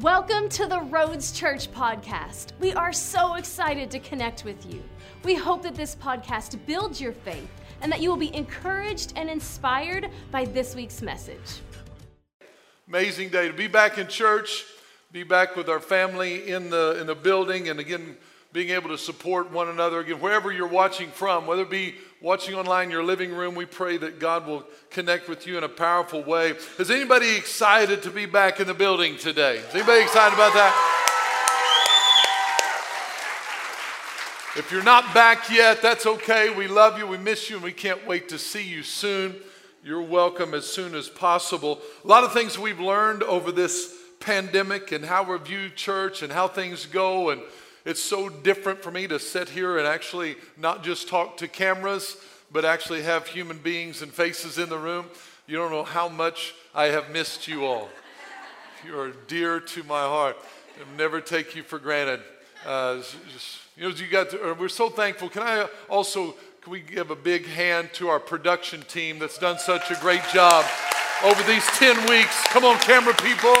Welcome to the Roads Church podcast. We are so excited to connect with you. We hope that this podcast builds your faith and that you will be encouraged and inspired by this week's message. Amazing day to be back in church, be back with our family in the in the building, and again being able to support one another again wherever you're watching from, whether it be watching online in your living room. We pray that God will connect with you in a powerful way. Is anybody excited to be back in the building today? Is anybody excited about that? If you're not back yet, that's okay. We love you, we miss you, and we can't wait to see you soon. You're welcome as soon as possible. A lot of things we've learned over this pandemic and how we view church and how things go. And it's so different for me to sit here and actually not just talk to cameras, but actually have human beings and faces in the room. You don't know how much I have missed you all. You are dear to my heart. I'll never take you for granted. Uh, just, you know, you got to, we're so thankful. Can I also, can we give a big hand to our production team that's done such a great job over these 10 weeks? Come on, camera people.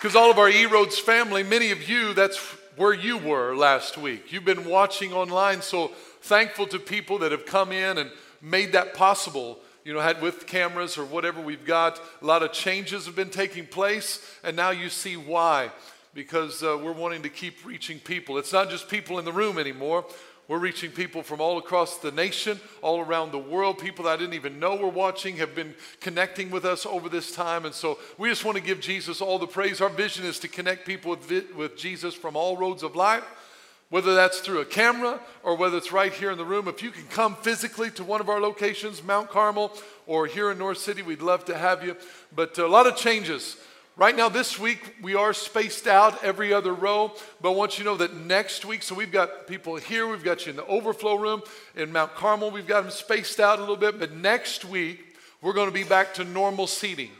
Because all of our E-Roads family, many of you, that's where you were last week. You've been watching online, so thankful to people that have come in and made that possible you know, had with cameras or whatever we've got. A lot of changes have been taking place, and now you see why. Because uh, we're wanting to keep reaching people. It's not just people in the room anymore. We're reaching people from all across the nation, all around the world. People that I didn't even know were watching have been connecting with us over this time. And so we just want to give Jesus all the praise. Our vision is to connect people with, with Jesus from all roads of life whether that's through a camera or whether it's right here in the room. If you can come physically to one of our locations, Mount Carmel or here in Norris City, we'd love to have you. But a lot of changes. Right now, this week, we are spaced out every other row, but I want you to know that next week, so we've got people here, we've got you in the overflow room. In Mount Carmel, we've got them spaced out a little bit, but next week, we're going to be back to normal seating.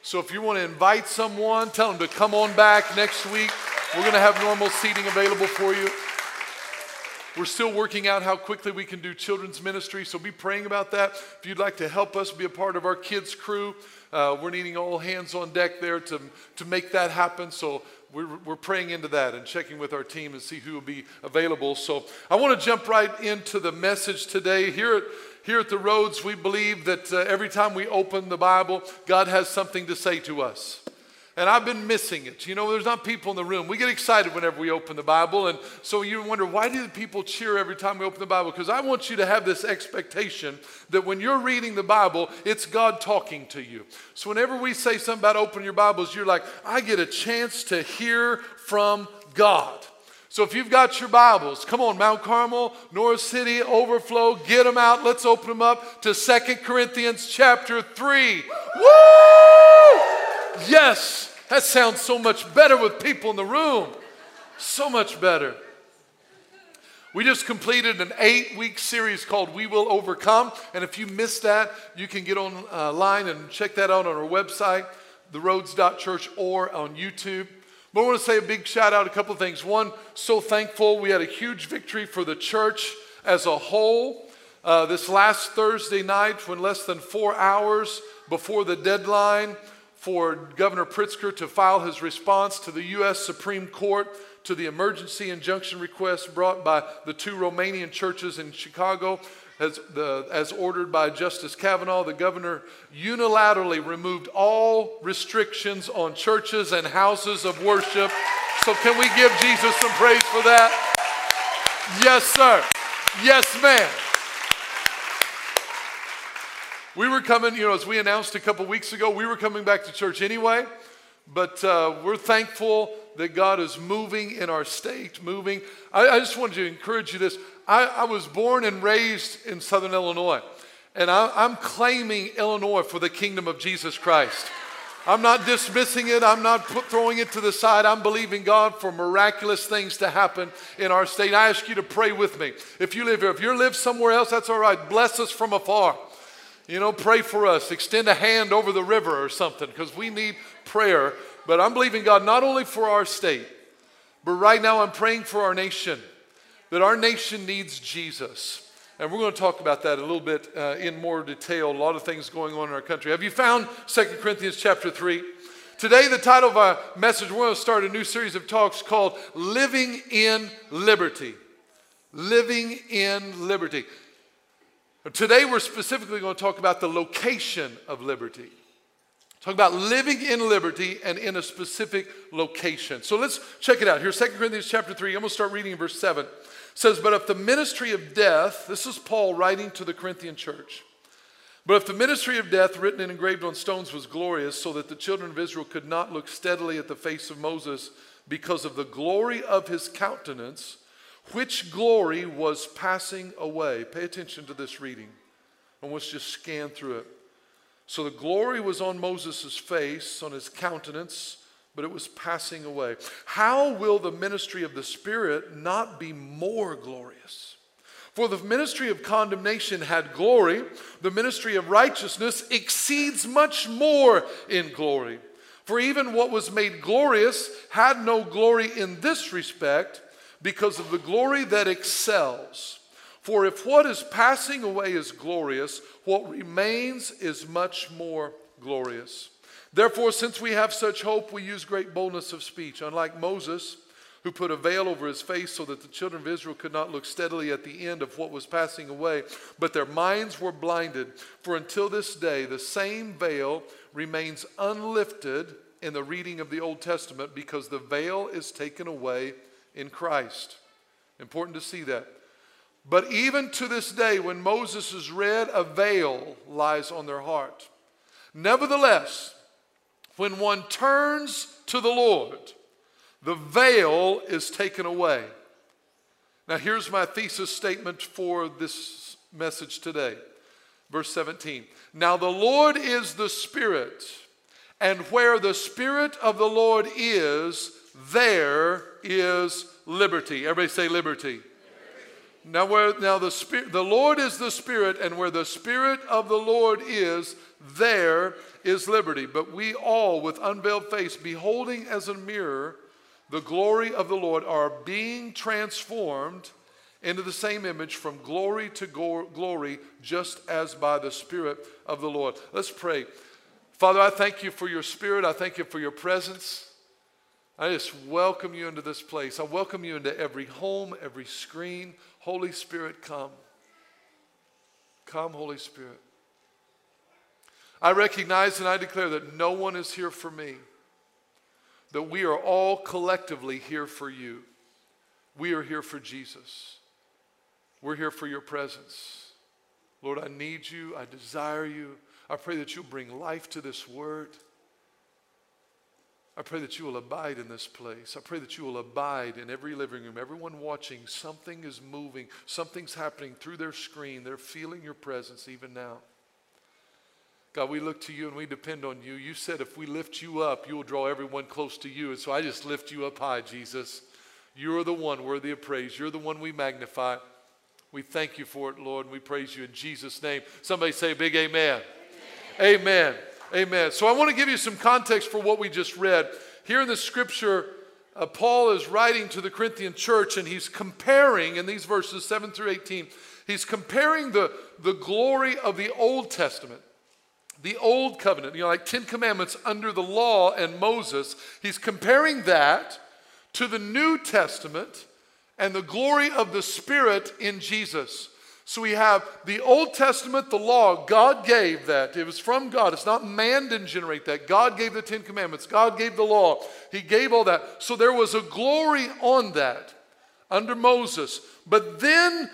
So if you want to invite someone, tell them to come on back next week. We're going to have normal seating available for you. We're still working out how quickly we can do children's ministry, so be praying about that. If you'd like to help us be a part of our kids' crew, uh, we're needing all hands on deck there to, to make that happen. So we're, we're praying into that and checking with our team and see who will be available. So I want to jump right into the message today. Here at, here at the Roads, we believe that uh, every time we open the Bible, God has something to say to us and I've been missing it. You know, there's not people in the room. We get excited whenever we open the Bible, and so you wonder why do the people cheer every time we open the Bible? Because I want you to have this expectation that when you're reading the Bible, it's God talking to you. So whenever we say something about open your Bibles, you're like, I get a chance to hear from God. So if you've got your Bibles, come on, Mount Carmel, Norris City, Overflow, get them out. Let's open them up to Second Corinthians chapter 3. Woo! Yes, that sounds so much better with people in the room. So much better. We just completed an eight week series called We Will Overcome. And if you missed that, you can get online and check that out on our website, theroads.church, or on YouTube. But I want to say a big shout out, a couple of things. One, so thankful we had a huge victory for the church as a whole. Uh, this last Thursday night, when less than four hours before the deadline, for Governor Pritzker to file his response to the U.S. Supreme Court to the emergency injunction request brought by the two Romanian churches in Chicago. As, the, as ordered by Justice Kavanaugh, the governor unilaterally removed all restrictions on churches and houses of worship. So, can we give Jesus some praise for that? Yes, sir. Yes, ma'am. We were coming, you know, as we announced a couple weeks ago, we were coming back to church anyway, but uh, we're thankful that God is moving in our state, moving. I, I just wanted to encourage you this. I, I, was born and raised in Southern Illinois, and I, I'm claiming Illinois for the kingdom of Jesus Christ. I'm not dismissing it. I'm not put, throwing it to the side. I'm believing God for miraculous things to happen in our state. I ask you to pray with me. If you live here, if you live somewhere else, that's all right. Bless us from afar. You know, pray for us. Extend a hand over the river or something because we need prayer. But I'm believing God not only for our state, but right now I'm praying for our nation, that our nation needs Jesus. And we're going to talk about that a little bit uh, in more detail. A lot of things going on in our country. Have you found 2 Corinthians chapter 3? Today, the title of our message, we're going to start a new series of talks called Living in Liberty. Living in Liberty. Today, we're specifically going to talk about the location of liberty. Talk about living in liberty and in a specific location. So let's check it out. Here, 2 Corinthians chapter 3. I'm going to start reading in verse 7. It says, But if the ministry of death, this is Paul writing to the Corinthian church. But if the ministry of death written and engraved on stones was glorious, so that the children of Israel could not look steadily at the face of Moses because of the glory of his countenance, which glory was passing away. Pay attention to this reading. And let's just scan through it. So the glory was on Moses' face, on his countenance, but it was passing away. How will the ministry of the Spirit not be more glorious? For the ministry of condemnation had glory, the ministry of righteousness exceeds much more in glory. For even what was made glorious had no glory in this respect because of the glory that excels. For if what is passing away is glorious, what remains is much more glorious. Therefore, since we have such hope, we use great boldness of speech. Unlike Moses, who put a veil over his face so that the children of Israel could not look steadily at the end of what was passing away, but their minds were blinded. For until this day, the same veil remains unlifted in the reading of the Old Testament because the veil is taken away in Christ. Important to see that. But even to this day, when Moses is read, a veil lies on their heart. Nevertheless, when one turns to the Lord, the veil is taken away. Now, here's my thesis statement for this message today. Verse 17. Now, the Lord is the Spirit, and where the Spirit of the Lord is, there is liberty. Everybody say liberty. Now, where now the spirit, the Lord is the Spirit, and where the Spirit of the Lord is, there is liberty. But we all, with unveiled face, beholding as a mirror the glory of the Lord, are being transformed into the same image from glory to glory, just as by the Spirit of the Lord. Let's pray. Father, I thank you for your Spirit. I thank you for your presence. I just welcome you into this place. I welcome you into every home, every screen. Holy Spirit, come. Come, Holy Spirit. I recognize and I declare that no one is here for me, that we are all collectively here for you. We are here for Jesus. We're here for your presence. Lord, I need you. I desire you. I pray that you'll bring life to this word. I pray that you will abide in this place. I pray that you will abide in every living room. Everyone watching, something is moving, something's happening through their screen. They're feeling your presence even now. God, we look to you and we depend on you. You said if we lift you up, you will draw everyone close to you. And so I just lift you up high, Jesus. You're the one worthy of praise. You're the one we magnify. We thank you for it, Lord, and we praise you in Jesus' name. Somebody say big amen. Amen. amen. Amen. So I want to give you some context for what we just read. Here in the scripture, uh, Paul is writing to the Corinthian church and he's comparing, in these verses 7 through 18, he's comparing the, the glory of the Old Testament, the Old Covenant, you know, like Ten Commandments under the law and Moses. He's comparing that to the New Testament and the glory of the Spirit in Jesus. So we have the Old Testament, the law. God gave that. It was from God. It's not man didn't generate that. God gave the Ten Commandments. God gave the law. He gave all that. So there was a glory on that under Moses. But then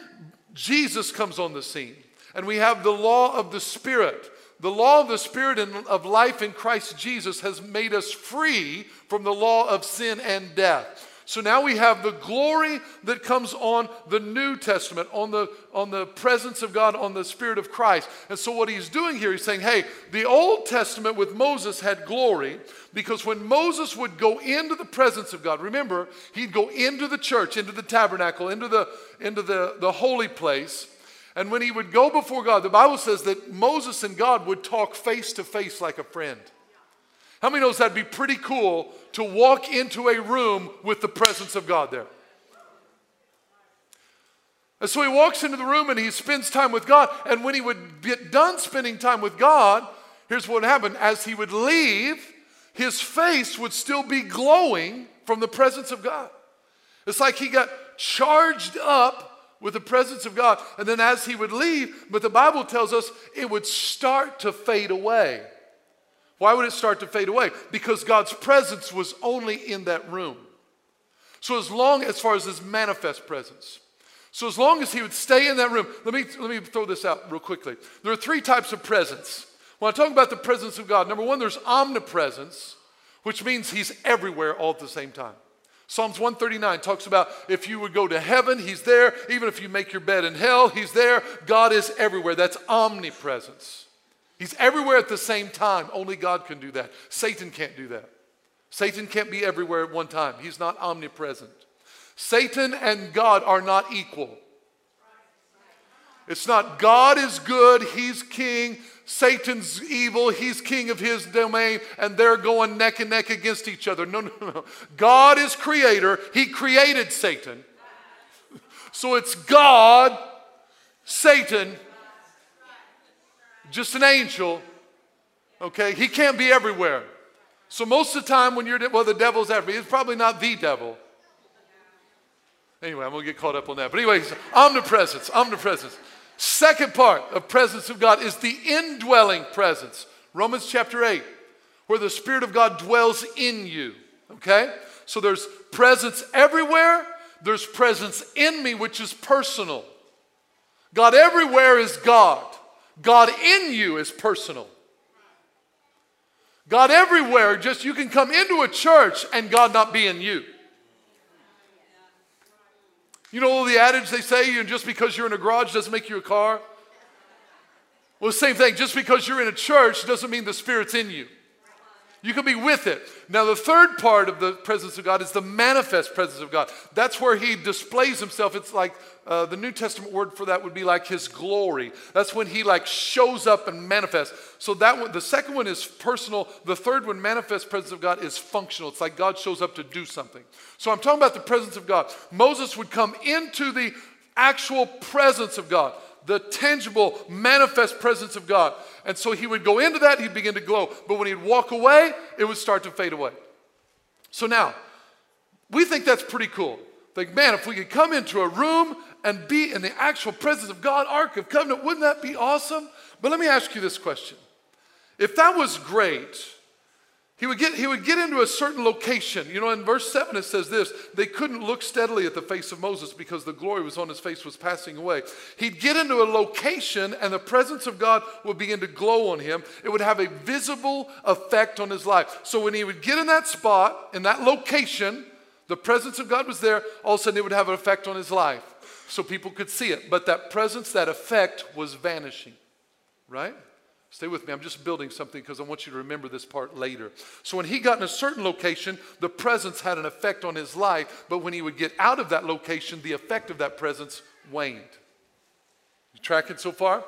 Jesus comes on the scene. And we have the law of the Spirit. The law of the Spirit and of life in Christ Jesus has made us free from the law of sin and death. So now we have the glory that comes on the New Testament, on the, on the presence of God, on the Spirit of Christ. And so what he's doing here, he's saying, hey, the Old Testament with Moses had glory because when Moses would go into the presence of God, remember, he'd go into the church, into the tabernacle, into the, into the, the holy place. And when he would go before God, the Bible says that Moses and God would talk face to face like a friend. How many knows that'd be pretty cool to walk into a room with the presence of God there? And so he walks into the room and he spends time with God. And when he would get done spending time with God, here's what happened. As he would leave, his face would still be glowing from the presence of God. It's like he got charged up with the presence of God. And then as he would leave, but the Bible tells us it would start to fade away. Why would it start to fade away? Because God's presence was only in that room. So, as long as far as his manifest presence, so as long as he would stay in that room, let me, let me throw this out real quickly. There are three types of presence. When I talk about the presence of God, number one, there's omnipresence, which means he's everywhere all at the same time. Psalms 139 talks about if you would go to heaven, he's there. Even if you make your bed in hell, he's there. God is everywhere. That's omnipresence. He's everywhere at the same time. Only God can do that. Satan can't do that. Satan can't be everywhere at one time. He's not omnipresent. Satan and God are not equal. It's not God is good, he's king, Satan's evil, he's king of his domain, and they're going neck and neck against each other. No, no, no. God is creator, he created Satan. So it's God, Satan, just an angel. Okay, he can't be everywhere. So most of the time when you're, well, the devil's everywhere. It's probably not the devil. Anyway, I'm going to get caught up on that. But, anyways, omnipresence, omnipresence. Second part of presence of God is the indwelling presence. Romans chapter 8, where the Spirit of God dwells in you. Okay? So there's presence everywhere, there's presence in me, which is personal. God everywhere is God, God in you is personal. God everywhere, just you can come into a church and God not be in you. You know the adage they say, you just because you're in a garage doesn't make you a car? Well, same thing, just because you're in a church doesn't mean the Spirit's in you. You can be with it. Now, the third part of the presence of God is the manifest presence of God. That's where He displays Himself. It's like uh, the New Testament word for that would be like His glory. That's when He like shows up and manifests. So that one, the second one is personal. The third one, manifest presence of God, is functional. It's like God shows up to do something. So I'm talking about the presence of God. Moses would come into the actual presence of God the tangible, manifest presence of God. And so he would go into that, he'd begin to glow. But when he'd walk away, it would start to fade away. So now, we think that's pretty cool. Like, man, if we could come into a room and be in the actual presence of God, Ark of Covenant, wouldn't that be awesome? But let me ask you this question. If that was great, he would, get, he would get into a certain location. You know, in verse 7 it says this they couldn't look steadily at the face of Moses because the glory was on his face was passing away. He'd get into a location and the presence of God would begin to glow on him. It would have a visible effect on his life. So when he would get in that spot, in that location, the presence of God was there, all of a sudden it would have an effect on his life. So people could see it. But that presence, that effect was vanishing, right? Stay with me. I'm just building something because I want you to remember this part later. So, when he got in a certain location, the presence had an effect on his life, but when he would get out of that location, the effect of that presence waned. You tracking so far?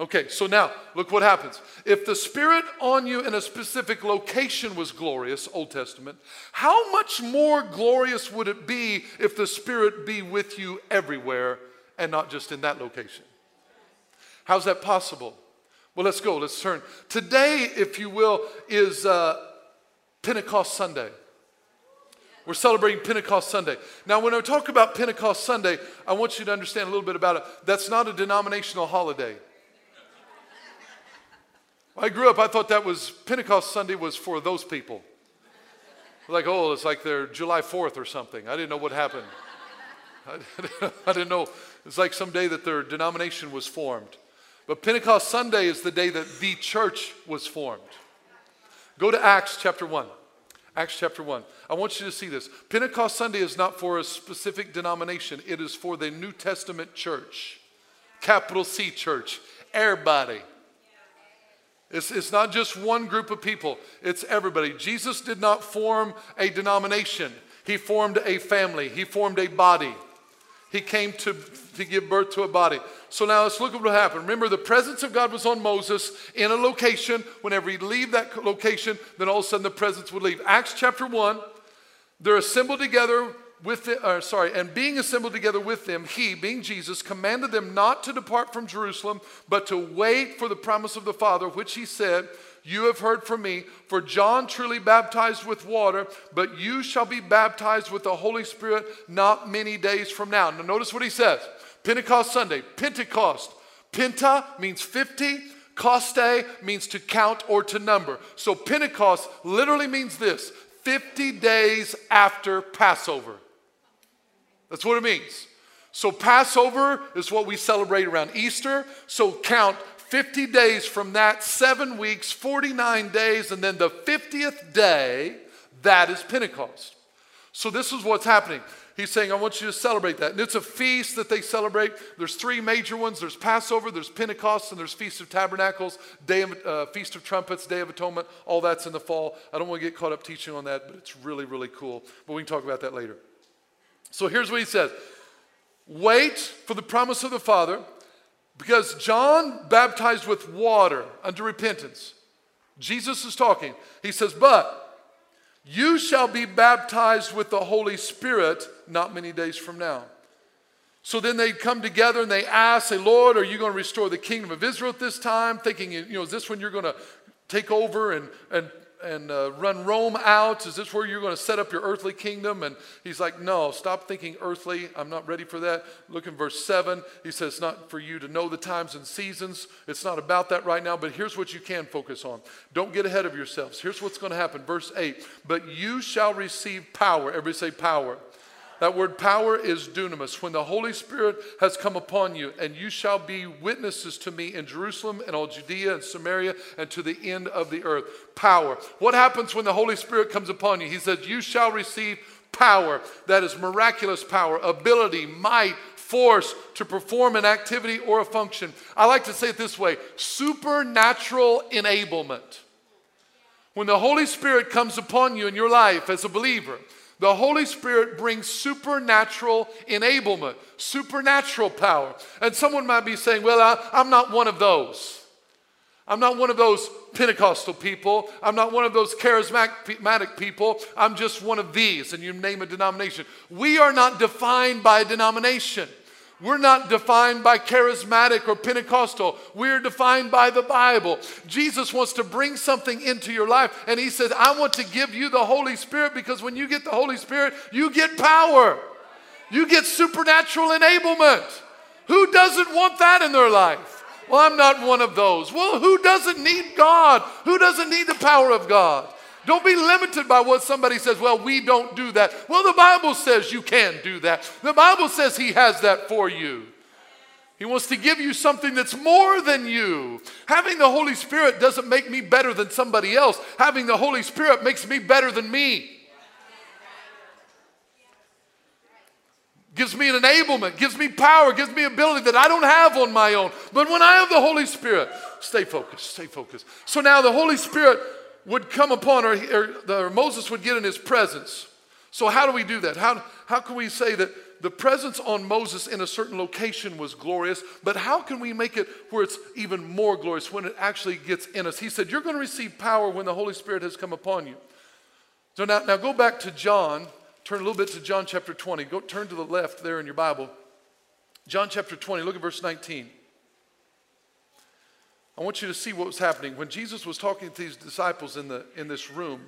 Okay, so now look what happens. If the Spirit on you in a specific location was glorious, Old Testament, how much more glorious would it be if the Spirit be with you everywhere and not just in that location? How's that possible? Well, let's go. Let's turn. Today, if you will, is uh, Pentecost Sunday. We're celebrating Pentecost Sunday. Now, when I talk about Pentecost Sunday, I want you to understand a little bit about it. That's not a denominational holiday. I grew up, I thought that was Pentecost Sunday was for those people. Like, oh, it's like their July 4th or something. I didn't know what happened. I didn't know. It's like some day that their denomination was formed. But Pentecost Sunday is the day that the church was formed. Go to Acts chapter 1. Acts chapter 1. I want you to see this. Pentecost Sunday is not for a specific denomination, it is for the New Testament church. Capital C church. Everybody. It's, it's not just one group of people, it's everybody. Jesus did not form a denomination, He formed a family, He formed a body. He came to, to give birth to a body. So now let's look at what happened. Remember, the presence of God was on Moses in a location. Whenever he'd leave that location, then all of a sudden the presence would leave. Acts chapter 1, they're assembled together with the, uh, sorry, and being assembled together with them, he, being Jesus, commanded them not to depart from Jerusalem, but to wait for the promise of the Father, which he said, You have heard from me, for John truly baptized with water, but you shall be baptized with the Holy Spirit not many days from now. Now, notice what he says Pentecost Sunday, Pentecost. Penta means 50. Coste means to count or to number. So Pentecost literally means this 50 days after Passover. That's what it means. So, Passover is what we celebrate around Easter. So, count 50 days from that, seven weeks, 49 days, and then the 50th day, that is Pentecost. So, this is what's happening. He's saying, I want you to celebrate that. And it's a feast that they celebrate. There's three major ones there's Passover, there's Pentecost, and there's Feast of Tabernacles, Day of, uh, Feast of Trumpets, Day of Atonement. All that's in the fall. I don't want to get caught up teaching on that, but it's really, really cool. But we can talk about that later. So here's what he says Wait for the promise of the Father, because John baptized with water unto repentance. Jesus is talking. He says, But you shall be baptized with the Holy Spirit not many days from now. So then they come together and they ask, say, Lord, are you going to restore the kingdom of Israel at this time? Thinking, you know, is this when you're going to take over and, and and uh, run Rome out? Is this where you're going to set up your earthly kingdom? And he's like, No, stop thinking earthly. I'm not ready for that. Look in verse 7. He says, It's not for you to know the times and seasons. It's not about that right now, but here's what you can focus on. Don't get ahead of yourselves. Here's what's going to happen. Verse 8 But you shall receive power. Everybody say power. That word power is dunamis. When the Holy Spirit has come upon you, and you shall be witnesses to me in Jerusalem and all Judea and Samaria and to the end of the earth. Power. What happens when the Holy Spirit comes upon you? He says, You shall receive power. That is miraculous power, ability, might, force to perform an activity or a function. I like to say it this way supernatural enablement. When the Holy Spirit comes upon you in your life as a believer, the Holy Spirit brings supernatural enablement, supernatural power. And someone might be saying, Well, I, am not one of those. I'm not one of those Pentecostal people. I'm not one of those charismatic people. I'm just one of these. And you name a denomination. We are not defined by a denomination. We're not defined by charismatic or Pentecostal. We're defined by the Bible. Jesus wants to bring something into your life, and He said, I want to give you the Holy Spirit because when you get the Holy Spirit, you get power, you get supernatural enablement. Who doesn't want that in their life? Well, I'm not one of those. Well, who doesn't need God? Who doesn't need the power of God? Don't be limited by what somebody says, well, we don't do that. Well, the Bible says you can do that. The Bible says He has that for you. He wants to give you something that's more than you. Having the Holy Spirit doesn't make me better than somebody else. Having the Holy Spirit makes me better than me. Gives me an enablement, gives me power, gives me ability that I don't have on my own. But when I have the Holy Spirit, stay focused, stay focused. So now the Holy Spirit would come upon, or, or, or Moses would get in his presence. So, how do we do that? How, how can we say that the presence on Moses in a certain location was glorious, but how can we make it where it's even more glorious when it actually gets in us? He said, You're going to receive power when the Holy Spirit has come upon you. So now, now go back to John, turn a little bit to John chapter 20. Go turn to the left there in your Bible. John chapter 20, look at verse 19. I want you to see what was happening. When Jesus was talking to these disciples in, the, in this room,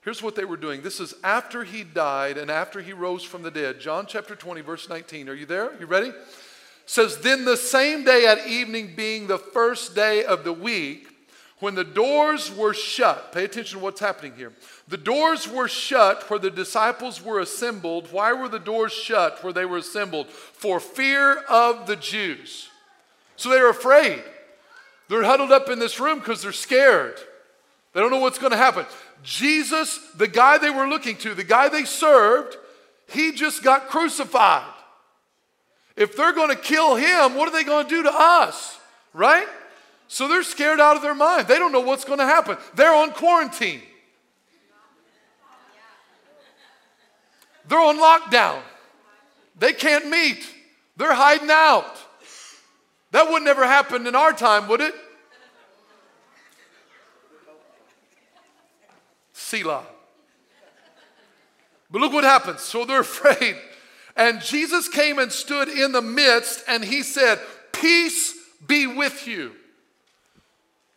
here's what they were doing. This is after he died and after he rose from the dead. John chapter 20, verse 19. Are you there? You ready? says, Then the same day at evening, being the first day of the week, when the doors were shut, pay attention to what's happening here. The doors were shut where the disciples were assembled. Why were the doors shut where they were assembled? For fear of the Jews. So they were afraid. They're huddled up in this room because they're scared. They don't know what's going to happen. Jesus, the guy they were looking to, the guy they served, he just got crucified. If they're going to kill him, what are they going to do to us? Right? So they're scared out of their mind. They don't know what's going to happen. They're on quarantine, they're on lockdown. They can't meet, they're hiding out. That would never happen in our time, would it? Selah. But look what happens. So they're afraid. And Jesus came and stood in the midst, and he said, Peace be with you.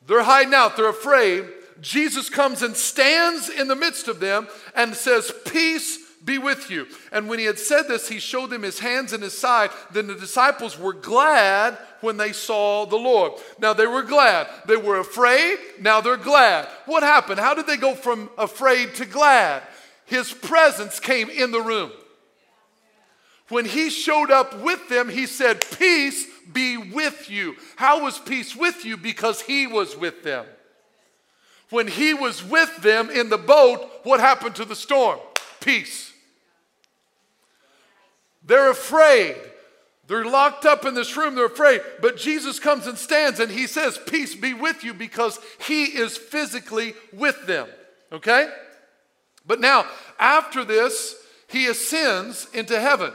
They're hiding out, they're afraid. Jesus comes and stands in the midst of them and says, Peace be with you. And when he had said this, he showed them his hands and his side. Then the disciples were glad when they saw the Lord. Now they were glad. They were afraid, now they're glad. What happened? How did they go from afraid to glad? His presence came in the room. When he showed up with them, he said, Peace be with you. How was peace with you? Because he was with them. When he was with them in the boat, what happened to the storm? Peace. They're afraid. They're locked up in this room, they're afraid. But Jesus comes and stands and he says, Peace be with you because he is physically with them. Okay? But now, after this, he ascends into heaven.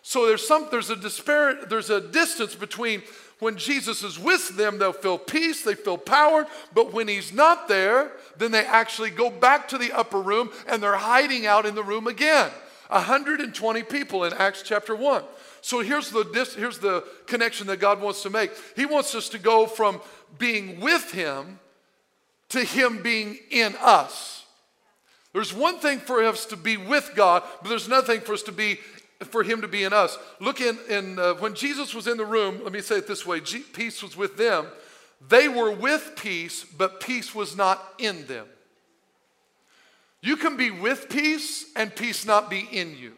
So there's some there's a disparate there's a distance between when Jesus is with them, they'll feel peace, they feel power, but when he's not there, then they actually go back to the upper room and they're hiding out in the room again. 120 people in Acts chapter 1. So here's the, here's the connection that God wants to make. He wants us to go from being with Him to Him being in us. There's one thing for us to be with God, but there's nothing for us to be for him to be in us. Look in, in uh, when Jesus was in the room, let me say it this way G- peace was with them. They were with peace, but peace was not in them. You can be with peace and peace not be in you.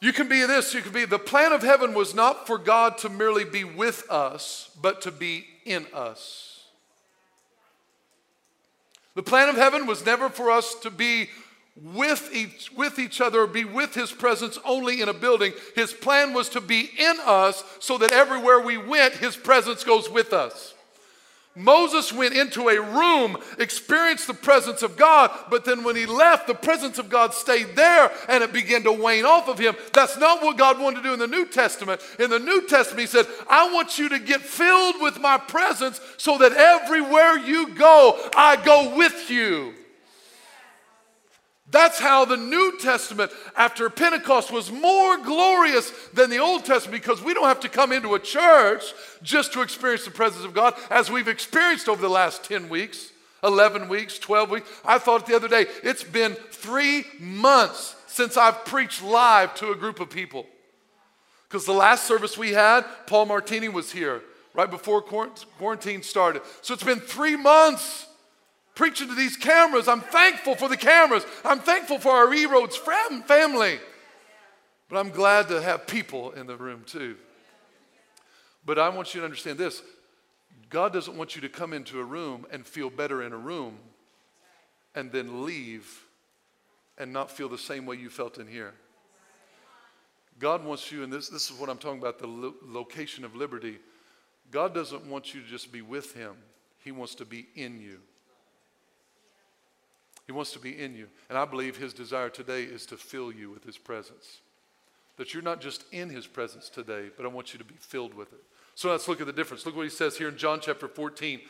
You can be this, you can be the plan of heaven was not for God to merely be with us, but to be in us. The plan of heaven was never for us to be with each, with each other be with his presence only in a building. His plan was to be in us so that everywhere we went, his presence goes with us. Moses went into a room, experienced the presence of God, but then when he left, the presence of God stayed there and it began to wane off of him. That's not what God wanted to do in the New Testament. In the New Testament, he said, I want you to get filled with my presence so that everywhere you go, I go with you. That's how the New Testament after Pentecost was more glorious than the Old Testament because we don't have to come into a church just to experience the presence of God as we've experienced over the last 10 weeks, 11 weeks, 12 weeks. I thought the other day, it's been three months since I've preached live to a group of people. Because the last service we had, Paul Martini was here right before quarantine started. So it's been three months preaching to these cameras. I'm thankful for the cameras. I'm thankful for our E Roads family. But I'm glad to have people in the room too. But I want you to understand this God doesn't want you to come into a room and feel better in a room and then leave and not feel the same way you felt in here. God wants you, and this, this is what I'm talking about the lo- location of liberty. God doesn't want you to just be with Him, He wants to be in you. He wants to be in you. And I believe his desire today is to fill you with his presence. That you're not just in his presence today, but I want you to be filled with it. So let's look at the difference. Look what he says here in John chapter 14,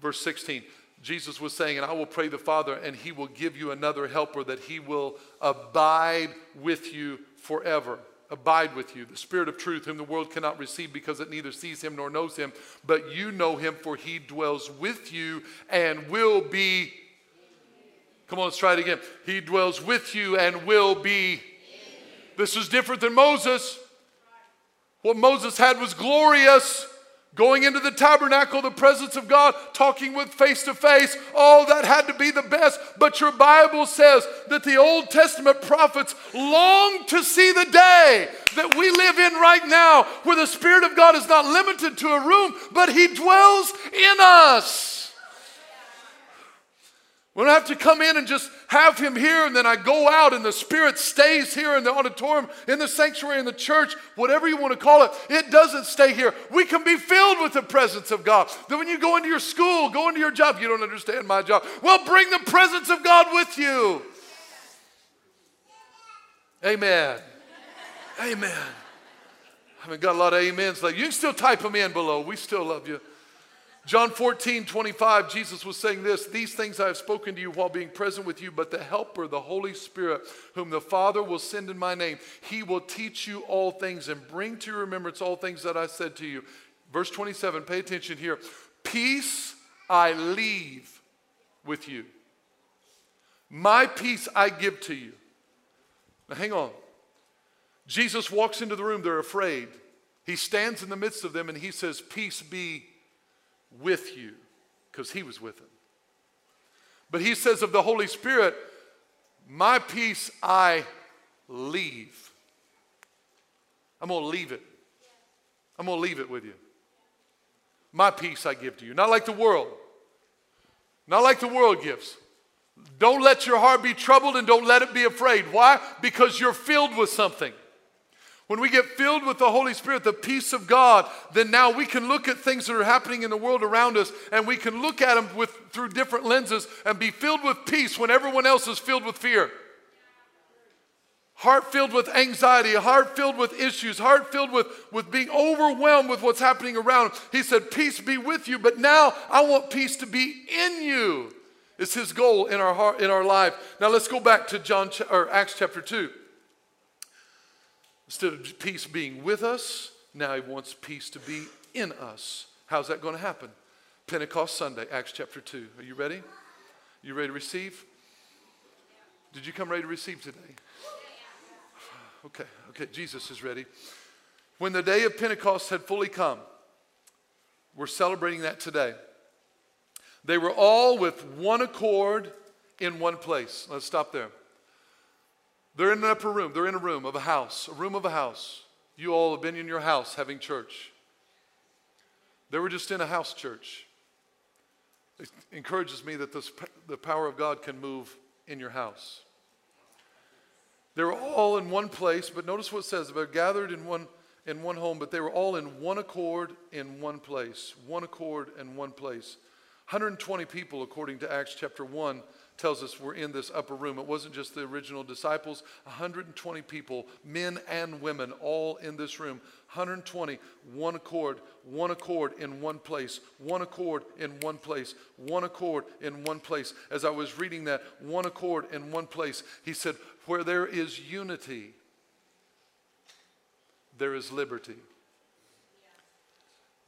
verse 16. Jesus was saying, And I will pray the Father, and he will give you another helper that he will abide with you forever. Abide with you, the Spirit of truth, whom the world cannot receive because it neither sees him nor knows him, but you know him, for he dwells with you and will be Come on, let's try it again. He dwells with you and will be. This is different than Moses. What Moses had was glorious. Going into the tabernacle, the presence of God, talking with face to face. all that had to be the best. But your Bible says that the Old Testament prophets long to see the day that we live in right now, where the Spirit of God is not limited to a room, but He dwells in us. We don't have to come in and just have him here and then I go out and the Spirit stays here in the auditorium, in the sanctuary, in the church, whatever you want to call it. It doesn't stay here. We can be filled with the presence of God. Then when you go into your school, go into your job, you don't understand my job. Well, bring the presence of God with you. Amen. Amen. I haven't got a lot of amens. Like you can still type them in below. We still love you. John 14, 25, Jesus was saying this These things I have spoken to you while being present with you, but the Helper, the Holy Spirit, whom the Father will send in my name, he will teach you all things and bring to your remembrance all things that I said to you. Verse 27, pay attention here. Peace I leave with you, my peace I give to you. Now hang on. Jesus walks into the room, they're afraid. He stands in the midst of them and he says, Peace be with you, because he was with them. But he says of the Holy Spirit, My peace I leave. I'm going to leave it. I'm going to leave it with you. My peace I give to you. Not like the world. Not like the world gives. Don't let your heart be troubled and don't let it be afraid. Why? Because you're filled with something. When we get filled with the Holy Spirit, the peace of God, then now we can look at things that are happening in the world around us and we can look at them with, through different lenses and be filled with peace when everyone else is filled with fear. Heart filled with anxiety, heart filled with issues, heart filled with, with being overwhelmed with what's happening around. He said, Peace be with you, but now I want peace to be in you. It's his goal in our heart, in our life. Now let's go back to John or Acts chapter 2. Instead of peace being with us, now he wants peace to be in us. How's that going to happen? Pentecost Sunday, Acts chapter 2. Are you ready? You ready to receive? Did you come ready to receive today? Okay, okay, Jesus is ready. When the day of Pentecost had fully come, we're celebrating that today. They were all with one accord in one place. Let's stop there. They're in an upper room. They're in a room of a house, a room of a house. You all have been in your house having church. They were just in a house church. It encourages me that this, the power of God can move in your house. They were all in one place, but notice what it says. They're gathered in one, in one home, but they were all in one accord in one place. One accord in one place. 120 people, according to Acts chapter 1, tells us we're in this upper room. It wasn't just the original disciples, 120 people, men and women, all in this room. 120, one accord, one accord in one place, one accord in one place, one accord in one place. As I was reading that, one accord in one place, he said, Where there is unity, there is liberty.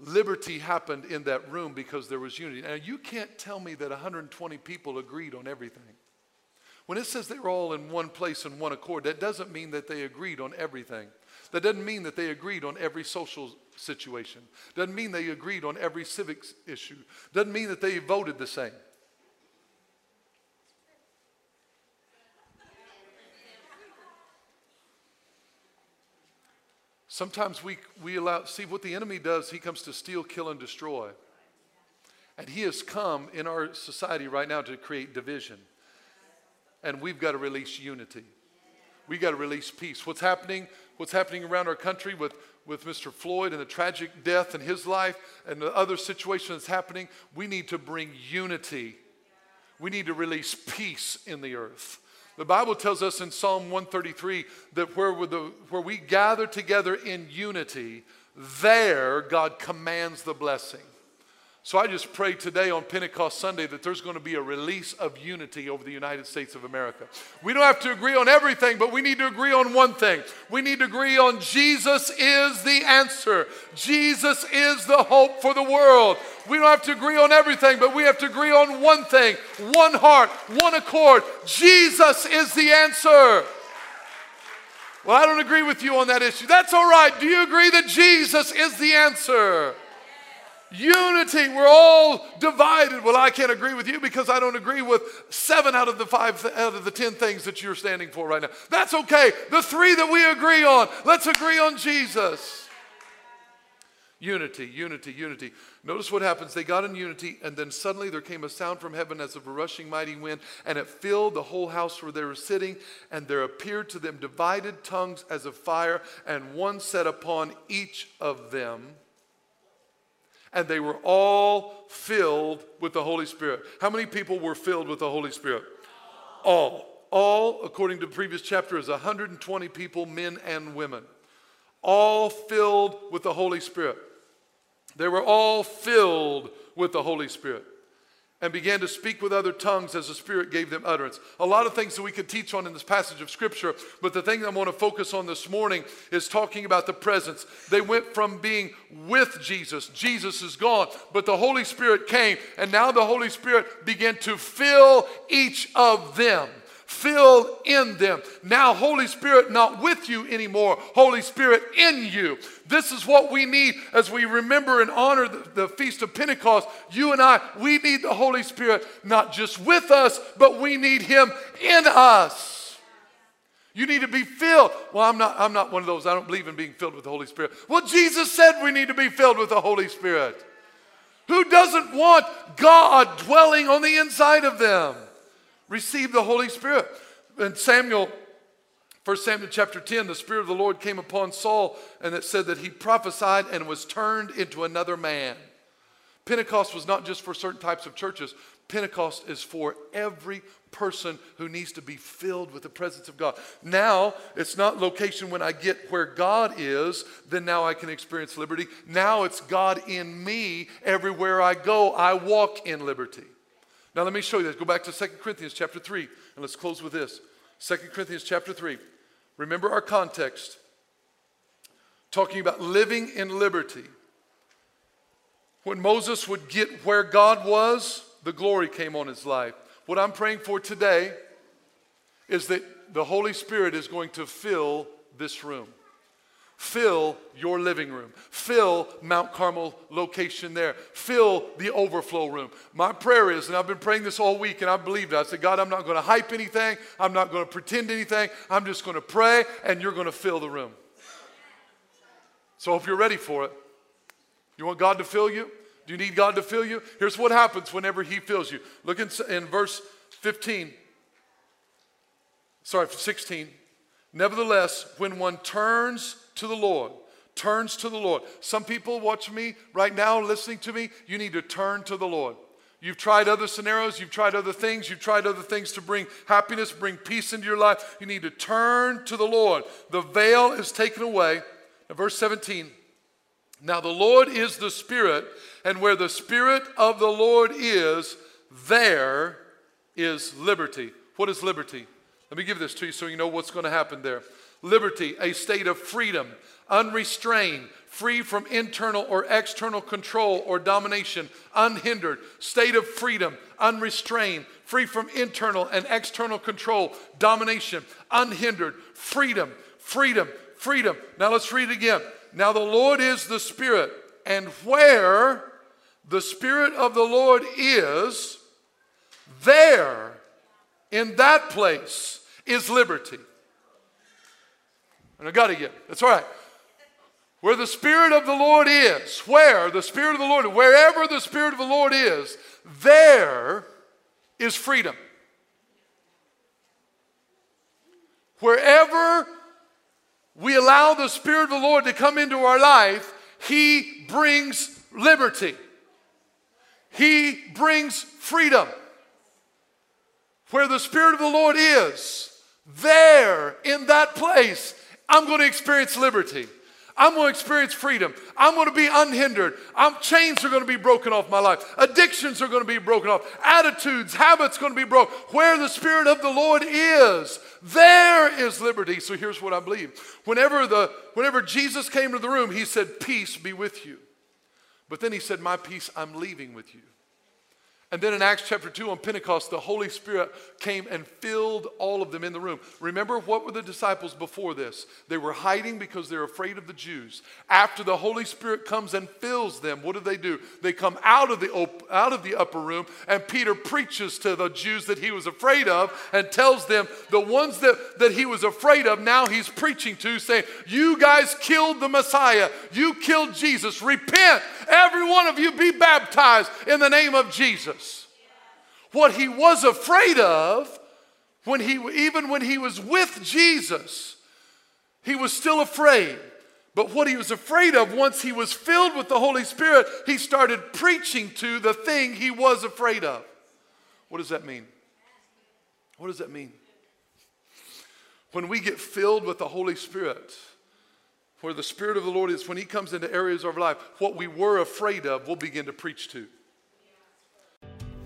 Liberty happened in that room because there was unity. Now, you can't tell me that 120 people agreed on everything. When it says they were all in one place in one accord, that doesn't mean that they agreed on everything. That doesn't mean that they agreed on every social situation. Doesn't mean they agreed on every civic issue. Doesn't mean that they voted the same. Sometimes we, we allow, see what the enemy does, he comes to steal, kill, and destroy. And he has come in our society right now to create division. And we've got to release unity. We've got to release peace. What's happening, what's happening around our country with, with Mr. Floyd and the tragic death in his life and the other situation that's happening, we need to bring unity. We need to release peace in the earth. The Bible tells us in Psalm 133 that where, the, where we gather together in unity, there God commands the blessing. So I just pray today on Pentecost Sunday that there's going to be a release of unity over the United States of America. We don't have to agree on everything, but we need to agree on one thing. We need to agree on Jesus is the answer. Jesus is the hope for the world. We don't have to agree on everything, but we have to agree on one thing, one heart, one accord. Jesus is the answer. Well, I don't agree with you on that issue. That's all right. Do you agree that Jesus is the answer? Unity. We're all divided. Well, I can't agree with you because I don't agree with seven out of the five out of the ten things that you're standing for right now. That's okay. The three that we agree on, let's agree on Jesus. Unity, unity, unity. Notice what happens. They got in unity, and then suddenly there came a sound from heaven as of a rushing mighty wind, and it filled the whole house where they were sitting. And there appeared to them divided tongues as of fire, and one sat upon each of them and they were all filled with the Holy Spirit. How many people were filled with the Holy Spirit? All. All, according to the previous chapter, is 120 people, men and women. All filled with the Holy Spirit. They were all filled with the Holy Spirit and began to speak with other tongues as the Spirit gave them utterance. A lot of things that we could teach on in this passage of Scripture, but the thing that I want to focus on this morning is talking about the presence. They went from being with Jesus, Jesus is gone, but the Holy Spirit came, and now the Holy Spirit began to fill each of them filled in them. Now, Holy Spirit not with you anymore, Holy Spirit in you. This is what we need as we remember and honor the, the, Feast of Pentecost. You and I, we need the Holy Spirit not just with us, but we need Him in us. You need to be filled. Well, I'm not, I'm not one of those. I don't believe in being filled with the Holy Spirit. Well, Jesus said we need to be filled with the Holy Spirit. Who doesn't want God dwelling on the inside of them? Receive the Holy Spirit. And Samuel, 1 Samuel chapter 10, the Spirit of the Lord came upon Saul, and it said that he prophesied and was turned into another man. Pentecost was not just for certain types of churches, Pentecost is for every person who needs to be filled with the presence of God. Now, it's not location when I get where God is, then now I can experience liberty. Now it's God in me. Everywhere I go, I walk in liberty. Now let me show you this. Go back to 2 Corinthians chapter 3, and let's close with this. 2 Corinthians chapter 3. Remember our context. Talking about living in liberty. When Moses would get where God was, the glory came on his life. What I'm praying for today is that the Holy Spirit is going to fill this room. Fill your living room. Fill Mount Carmel location there. Fill the overflow room. My prayer is, and I've been praying this all week and I believe it. I said, God, I'm not going to hype anything. I'm not going to pretend anything. I'm just going to pray and you're going to fill the room. So if you're ready for it, you want God to fill you? Do you need God to fill you? Here's what happens whenever He fills you. Look in, in verse 15. Sorry, 16. Nevertheless, when one turns to the Lord, turns to the Lord. Some people watch me right now, listening to me, you need to turn to the Lord. You've tried other scenarios, you've tried other things, you've tried other things to bring happiness, bring peace into your life. You need to turn to the Lord. The veil is taken away. Now, verse 17. Now the Lord is the Spirit, and where the Spirit of the Lord is, there is liberty. What is liberty? Let me give this to you so you know what's going to happen there liberty, a state of freedom, unrestrained, free from internal or external control or domination, unhindered, state of freedom, unrestrained, free from internal and external control, domination, unhindered, freedom, freedom, freedom. Now let's read it again. Now the Lord is the Spirit, and where the Spirit of the Lord is, there, in that place, is liberty. And I got to get That's all right. Where the Spirit of the Lord is, where the Spirit of the Lord, wherever the Spirit of the Lord is, there is freedom. Wherever we allow the Spirit of the Lord to come into our life, He brings liberty. He brings freedom. Where the Spirit of the Lord is, there in that place I'm going to experience liberty. I'm going to experience freedom. I'm going to be unhindered. I'm, chains are going to be broken off my life. Addictions are going to be broken off. Attitudes, habits going to be broken. Where the Spirit of the Lord is, there is liberty. So here's what I believe. Whenever, the, whenever Jesus came to the room, he said, Peace be with you. But then he said, My peace I'm leaving with you. And then in Acts chapter 2 on Pentecost, the Holy Spirit came and filled all of them in the room. Remember, what were the disciples before this? They were hiding because they're afraid of the Jews. After the Holy Spirit comes and fills them, what do they do? They come out of the, op- out of the upper room, and Peter preaches to the Jews that he was afraid of and tells them the ones that, that he was afraid of, now he's preaching to, saying, You guys killed the Messiah. You killed Jesus. Repent. Every one of you be baptized in the name of Jesus. What he was afraid of, when he, even when he was with Jesus, he was still afraid. But what he was afraid of, once he was filled with the Holy Spirit, he started preaching to the thing he was afraid of. What does that mean? What does that mean? When we get filled with the Holy Spirit, where the Spirit of the Lord is, when He comes into areas of our life, what we were afraid of, we'll begin to preach to.